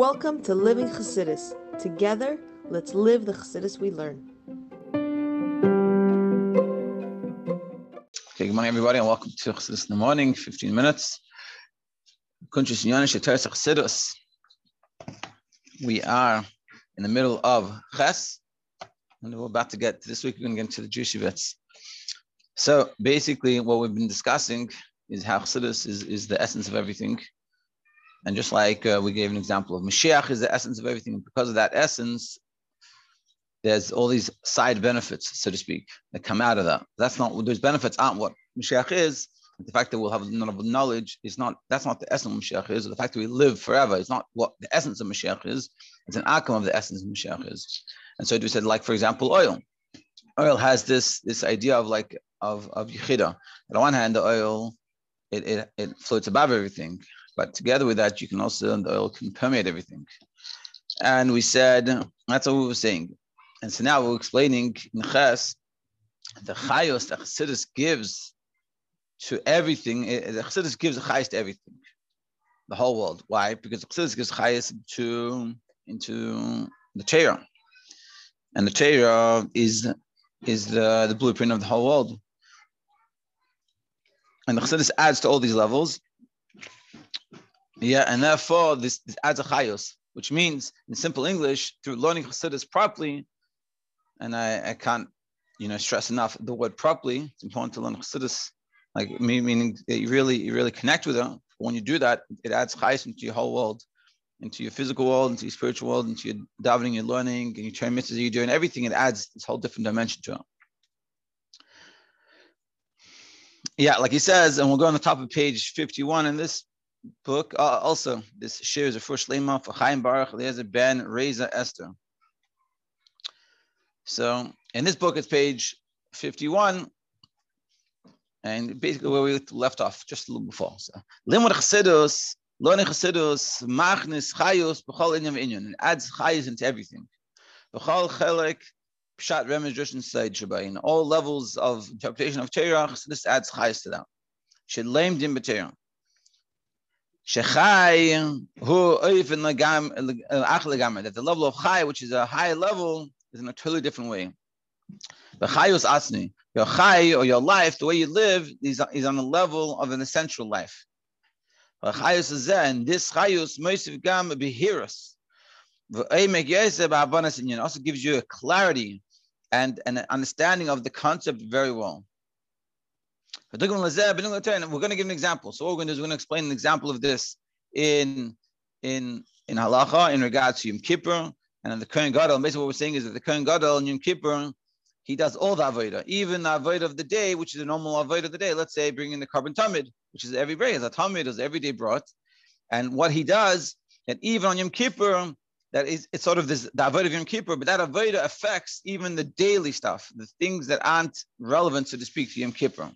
Welcome to Living Chassidus. Together, let's live the Chassidus we learn. Okay, good morning, everybody, and welcome to Chassidus in the morning, 15 minutes. We are in the middle of Ches, and we're about to get, this week we're going to get into the Jewish bits. So basically, what we've been discussing is how Chassidus is, is the essence of everything. And just like uh, we gave an example of Mashiach is the essence of everything, and because of that essence, there's all these side benefits, so to speak, that come out of that. That's not those benefits aren't what Mashiach is. The fact that we'll have knowledge is not that's not the essence of Mashiach is. Or the fact that we live forever is not what the essence of Mashiach is. It's an outcome of the essence of Mashiach is. And so we said, like for example, oil. Oil has this this idea of like of of yichida. On the one hand, the oil it, it, it floats above everything, but together with that, you can also the oil can permeate everything. And we said that's what we were saying. And so now we're explaining in Ches, the chayos that Chassidus gives to everything. The Chassidus gives the to everything, the whole world. Why? Because Chassidus gives chayos to into the Torah, and the Torah is is the, the blueprint of the whole world. And the Chassidus adds to all these levels. Yeah, and therefore this, this adds a chayos, which means in simple English, through learning Chassidus properly, and I, I can't, you know, stress enough the word properly. It's important to learn Chassidus, like meaning that you really, you really connect with it. When you do that, it adds chayos into your whole world, into your physical world, into your spiritual world, into your davening, your learning, and your training mitzvahs you're doing, everything. It adds this whole different dimension to it. Yeah, like he says, and we'll go on the top of page 51 in this book. Uh, also, this share is a first lema for Chaim Baruch Eliezer ben Raisa Esther. So in this book, it's page 51, and basically where we left off just a little before. So Limud Chassidus, Learning Chassidus, Machnis Chayus, B'chol Inyam Inyan, and adds Chayus into everything. B'chol Chelek, Pshat Remez Rishon Seid Shabbai, in all levels of interpretation of Torah, this adds Chayus to that. Shelem Dim B'Torah. Shechai, who that the level of Chai, which is a high level, is in a totally different way. The chayus asni, your chay or your life, the way you live, is, is on the level of an essential life. And this chayus moisiv gam behirus. Also gives you a clarity and an understanding of the concept very well. We're going to give an example. So what we're going to do is we're going to explain an example of this in in in halacha in regards to Yom Kippur and the Kohen Gadol. Basically, what we're saying is that the Kohen Gadol in Yom Kippur he does all the avodah, even the avodah of the day, which is a normal avodah of the day. Let's say bringing the korban tamid, which is every day, as a tamid is every day brought. And what he does, and even on Yom Kippur, that is it's sort of this the avodah of Yom Kippur, but that avodah affects even the daily stuff, the things that aren't relevant, so to speak, to Yom Kippur.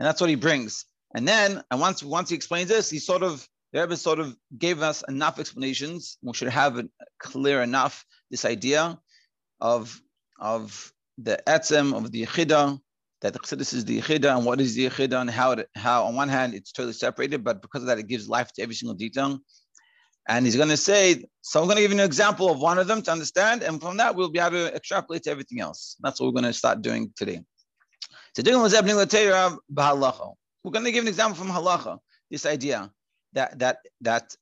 And that's what he brings. And then, and once once he explains this, he sort of the Rebbe sort of gave us enough explanations. We should have clear enough this idea of of the etzem of the yechida, that the chassidus is the yechida, and what is the yechida, and how it, how on one hand it's totally separated, but because of that it gives life to every single detail. And he's going to say, so I'm going to give you an example of one of them to understand, and from that we'll be able to extrapolate to everything else. That's what we're going to start doing today. So we're going to give an example from halacha. This idea that that that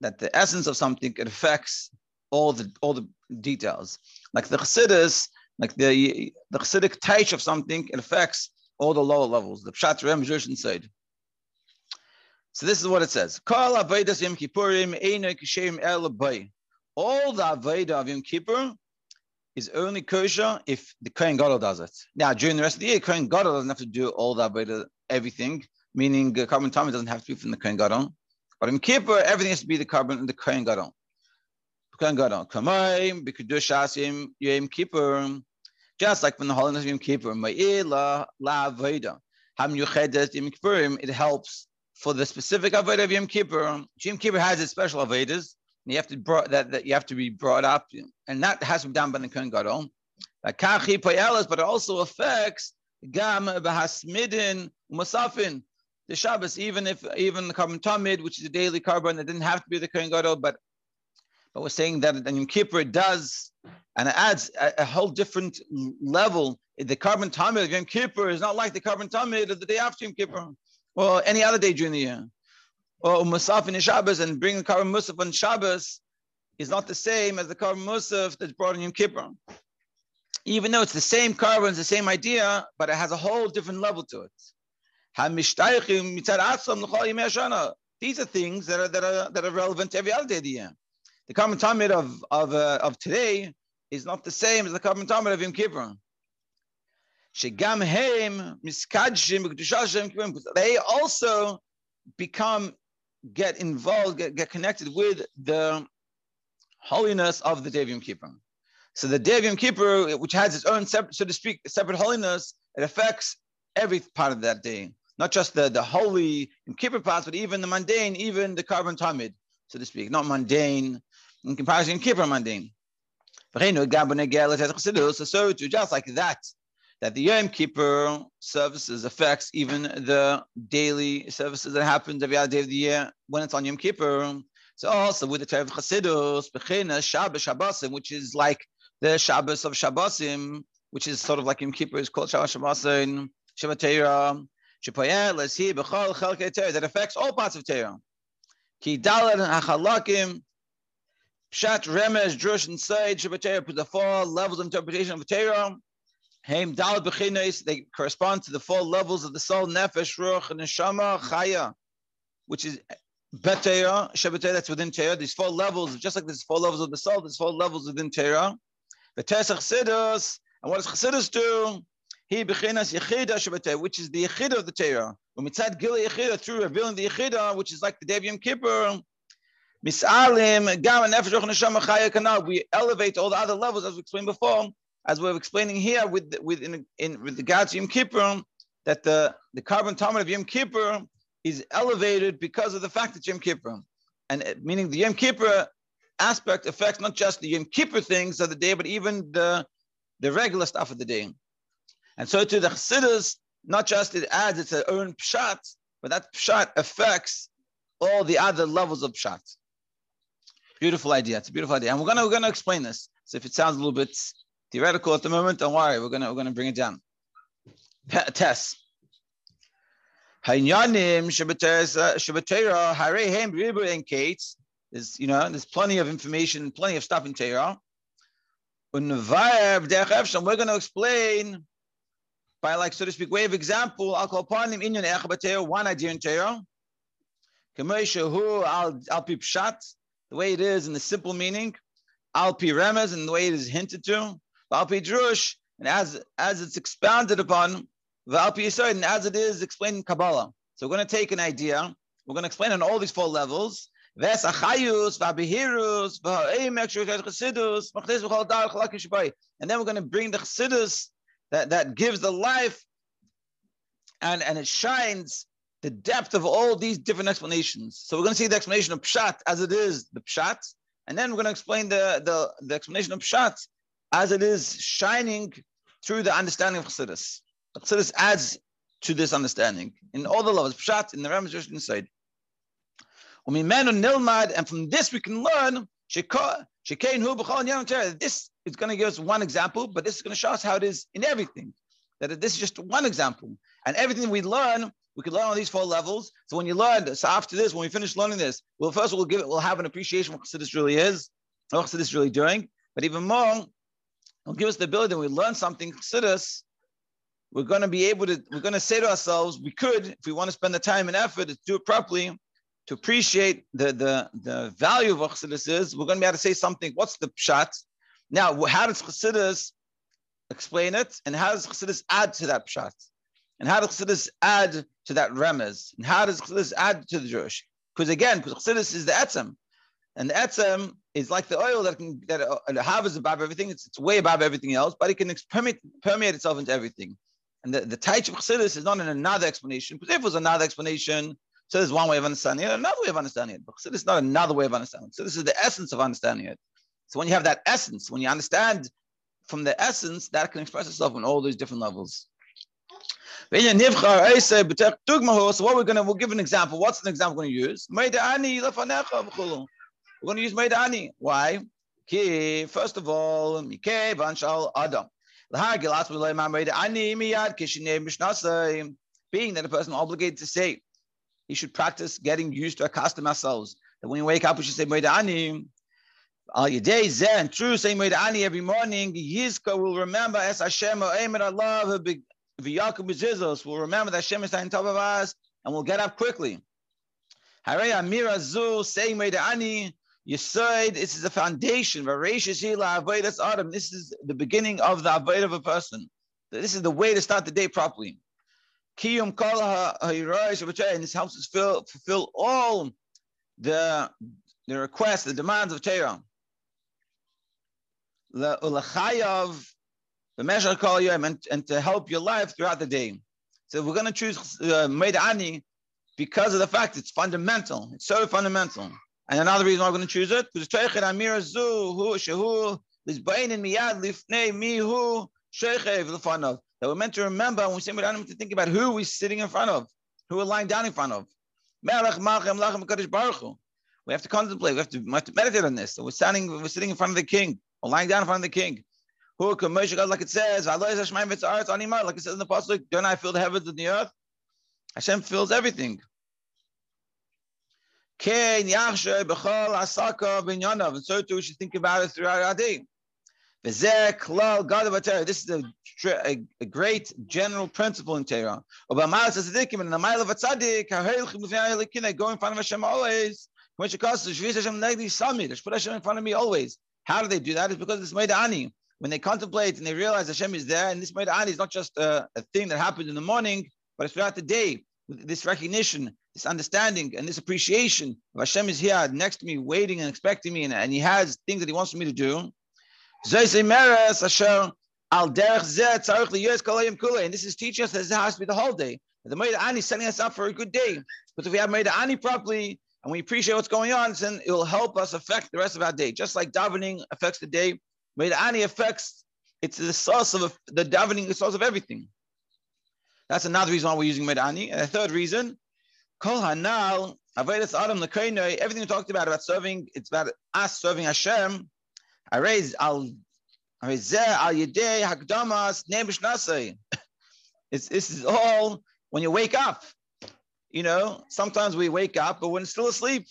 that the essence of something it affects all the all the details. Like the chassidus, like the the chassidic taich of something, it affects all the lower levels. The pshat rem side. So this is what it says. All the avodah of Yom Kippur is only kosher if the Kohen Gadol does it. Now, during the rest of the year, Kohen Gadol doesn't have to do all that, but everything, meaning uh, korban tamid doesn't have to be from the Kohen Gadol. But in Kippur, everything has to be the korban the Kohen Gadol. Kohen Gadol. Kamayim, b'kedush yom Kippur. Just like from the holiness of Yom Kippur, ma'ila la avodah. Ham yuchedet Yom Kippurim, it helps for the specific avodah of Yom Kippur. Yom Kippur has its special avodas. You have to brought that, that you have to be brought up, and that has to be done by the Kohen Gadol. But it also affects gam bahasmidin musafin the Shabbos, even if even the korban tamid, which is a daily korban, that didn't have to be the Kohen Gadol, but but we're saying that in Yom Kippur does, and it adds a, a whole different level. The korban tamid of Yom Kippur is not like the korban tamid of the day after Yom Kippur or any other day during the year. Or Musaf in Shabbos and bringing korban Musaf on Shabbos is not the same as the korban Musaf that's brought in Yom Kippur. Even though it's the same korban, it's the same idea, but it has a whole different level to it. These are things that are, that are, that are relevant to every other day of the year. The korban tamid of, of, uh, of today is not the same as the korban tamid of Yom Kippur. They also become, get involved, get, get connected with the holiness of the of Yom Kippur. So the of Yom Kippur, which has its own, so to speak, separate holiness, it affects every part of that day, not just the, the holy Yom Kippur parts, but even the mundane, even the korban tamid, so to speak, not mundane in comparison Yom Kippur mundane. So, so to just like that, that the Yom Kippur services affects even the daily services that happens every other day of the year when it's on Yom Kippur. So also with the Torah of Chassidus, Bechina, Shabbos, Shabbosim, which is like the Shabbos of Shabbosim, which is sort of like Yom Kippur is called Shabbos Shabbosim, Shabbat Torah, Shepoyel, Leshi, Bechol, Chelke Torah, that affects all parts of Torah. Ki Dalad, Hachalakim, Pshat, Remez, Drush, and Said, Shabbat Torah, the four levels of interpretation of Torah. Haim they correspond to the four levels of the soul, Nefesh, Ruach, Neshama, Chaya, which is Betera, Shabbat that's within Torah. These four levels, just like there's four levels of the soul, there's four levels within Torah. The Tesach Chassidus, and what does Chassidus do? He bechinas yechida Shabbat which is the yechida of the Torah. Umitzad gila yechida through revealing the yechida, which is like the of Yom Kippur. Misalim gam nefesh neshama chaya. We elevate all the other levels as we explained before, as we're explaining here with with in, in with regards to Yom Kippur, that the the korban tamid of Yom Kippur is elevated because of the fact that Yom Kippur, and it- meaning the Yom Kippur aspect affects not just the Yom Kippur things of the day, but even the the regular stuff of the day. And so to the Chassidus, not just it adds its own pshat, but that pshat affects all the other levels of pshat. Beautiful idea. It's a beautiful idea, and we're gonna we're gonna explain this. So if it sounds a little bit theoretical at the moment, don't worry. We're gonna we're gonna bring it down. Tess. Hainyanim Shabbatera Harehem Ribu and Kate. There's you know there's plenty of information, plenty of stuff in Torah. Efsham, We're to explain by like so to speak way of example. I'll call upon him inyan one idea in Torah. Kameshahu al al pi pshat, the way it is in the simple meaning, al pi remez, and the way it is hinted to, al pi drush, and as as it's expounded upon, al pi yisod, and as it is explained in Kabbalah. So we're going to take an idea. We're going to explain on all these four levels. Ves achayus, v'abihirus, v'ha'emek, shurkat chassidus, machdes v'chol dar chalak yishbai. And then we're going to bring the chassidus that, that gives the life and, and it shines the depth of all these different explanations. So we're going to see the explanation of pshat as it is the pshat, and then we're going to explain the, the, the explanation of pshat as it is shining through the understanding of chassidus. Chassidus adds to this understanding in all the levels, pshat in the inside. Umimenu nilmad, and from this we can learn. This is going to give us one example, but this is going to show us how it is in everything. That this is just one example, and everything we learn, we can learn on these four levels. So when you learn, so after this, when we finish learning this, well, first we'll give it, we'll have an appreciation what Chassidus really is, what Chassidus really doing. But even more, it'll give us the ability when we learn something Chassidus, we're going to be able to, we're going to say to ourselves, we could, if we want to spend the time and effort to do it properly, to appreciate the, the, the value of what Chassidus is, we're going to be able to say something. What's the pshat? Now, how does Chassidus explain it? And how does Chassidus add to that pshat? And how does Chassidus add to that remez? And how does Chassidus add to the drush? Because again, because Chassidus is the etzem. And the etzem is like the oil that can that uh, above everything. It's, it's way above everything else, but it can permeate, permeate itself into everything. And the, the of Chassidus is not in another explanation. Because if it was another explanation, so there's one way of understanding it, another way of understanding it. But Chassidus is not another way of understanding it. So this is the essence of understanding it. So when you have that essence, when you understand from the essence, that can express itself on all these different levels. So what we're gonna we'll give an example. What's an example we're gonna use? We're going to use Maidani. Why? Ki, first of all, Mikeh Banshal Adam. Being that a person obligated to say, he should practice getting used to accustom ourselves. That when you wake up, we should say Maidani. Al Yadei Zen, true, say Maidani every morning. Yizka will remember as Hashem, oh, Emer Allah, V'Yakum Bezizos will remember that Hashem is on top of us and we'll get up quickly. Harei Amira Zu, saying Maidani, Yisoid, this is the foundation. Autumn. This is the beginning of the avoid of a person. This is the way to start the day properly. Kiyum and this helps us fill, fulfill all the, the requests, the demands of Torah. And, and to help your life throughout the day. So we're going to choose uh, Meidani because of the fact it's fundamental. It's so fundamental. And another reason why we're going to choose it, because Teichet Amir Zu, who Shehu, is Bainin Miyad Lifnei Mihu Shechev Lefanov. That we're meant to remember when we say Meidani to think about who we're sitting in front of, who we're lying down in front of. We have to contemplate. We have to, we have to meditate on this. So we're standing, we're sitting in front of the king, or lying down in front of the king. Who Moshe God, like it says, like it says in the pasuk, don't I fill the heavens and the earth? Hashem fills everything. And so too we should think about it throughout our day. This is a, a, a great general principle in Torah. Going in front of Hashem always. Put Hashem in front of me always. How do they do that? It's because it's made ani when they contemplate and they realize Hashem is there, and this Maida'ani is not just a, a, thing that happened in the morning, but it's throughout the day. This recognition, this understanding, and this appreciation of Hashem is here next to me, waiting and expecting me, and, and He has things that He wants me to do. And this is teaching us that it has to be the whole day. The Maida'ani is setting us up for a good day. But if we have Maida'ani properly, and we appreciate what's going on, then it will help us affect the rest of our day. Just like davening affects the day, Ani affects, it's the source of the davening, the source of everything. That's another reason why we're using Ani. And the third reason, Kol Hanal, Avodas Adam Lekoinoi, everything we talked about, about serving, it's about us serving Hashem. I raise al. It's this is all when you wake up. You know, sometimes we wake up, but we're still asleep.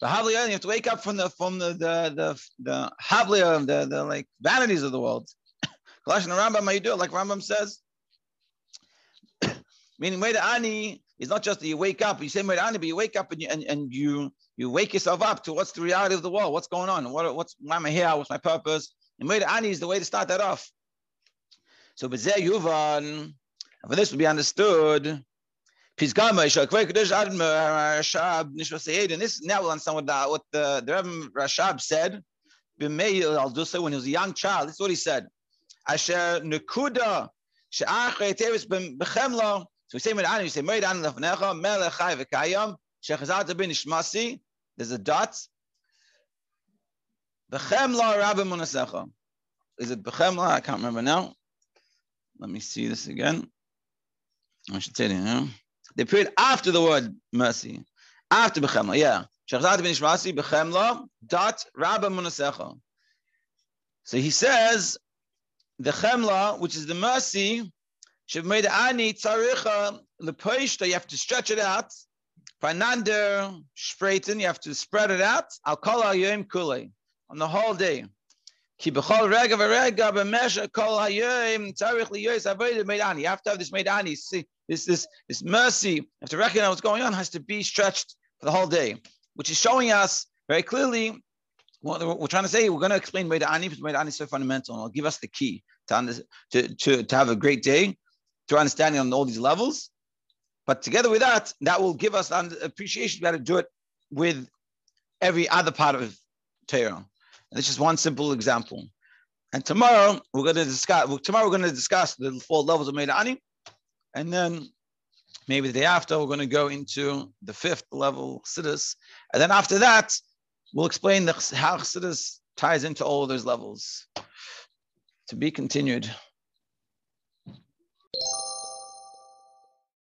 The Havliya, you have to wake up from the from the the the, the Havliya, the, the like vanities of the world. Kalash and Rambam, how you do it, like Rambam says. Meaning, Meda Ani is not just that you wake up, you say Meda Ani, but you wake up and you, and, and you you wake yourself up to what's the reality of the world, what's going on, what, what's why am I here, what's my purpose? And Meda Ani is the way to start that off. So, Bezeh Yuvan, for this to be understood, Adam Rashab. And this now we'll understand what the, what the, the Rebbe Rashab said. I'll when he was a young child. This is what he said. Asher Nekuda She'achrei Tevis B'chemlo. So we say Medan, we say Medan Lefnecha Melech Chai V'Kayam Shechazat Ben Ishmasi. There's a dot. B'chemlo Rabbi Munasecha. Is it B'chemlo? I can't remember now. Let me see this again. I should it, you know the after the word mercy, after bechemla, yeah. Shechzat ben Ishmasi bechemla dot rabba munasecha. So he says the chemla, which is the mercy, ani tzaricha. You have to stretch it out. Finander spreiten, you have to spread it out. Al kol hayom kule on the whole day. Ki b'chol rega v'rega b'mesha kol tzarich liyos avodah. You have to have this made ani. See, this, this, this mercy, you have to recognize what's going on, has to be stretched for the whole day, which is showing us very clearly what we're trying to say. We're going to explain Maida Ani because Maida Ani is so fundamental and it'll give us the key to, to, to, to have a great day, to understanding on all these levels. But together with that, that will give us an appreciation be able to do it with every other part of Torah. And this is one simple example. And tomorrow we're going to discuss. Tomorrow we're going to discuss the four levels of Maida Ani. And then maybe the day after, we're going to go into the fifth level Chassidus. And then after that, we'll explain the, how Chassidus ties into all those levels. To be continued.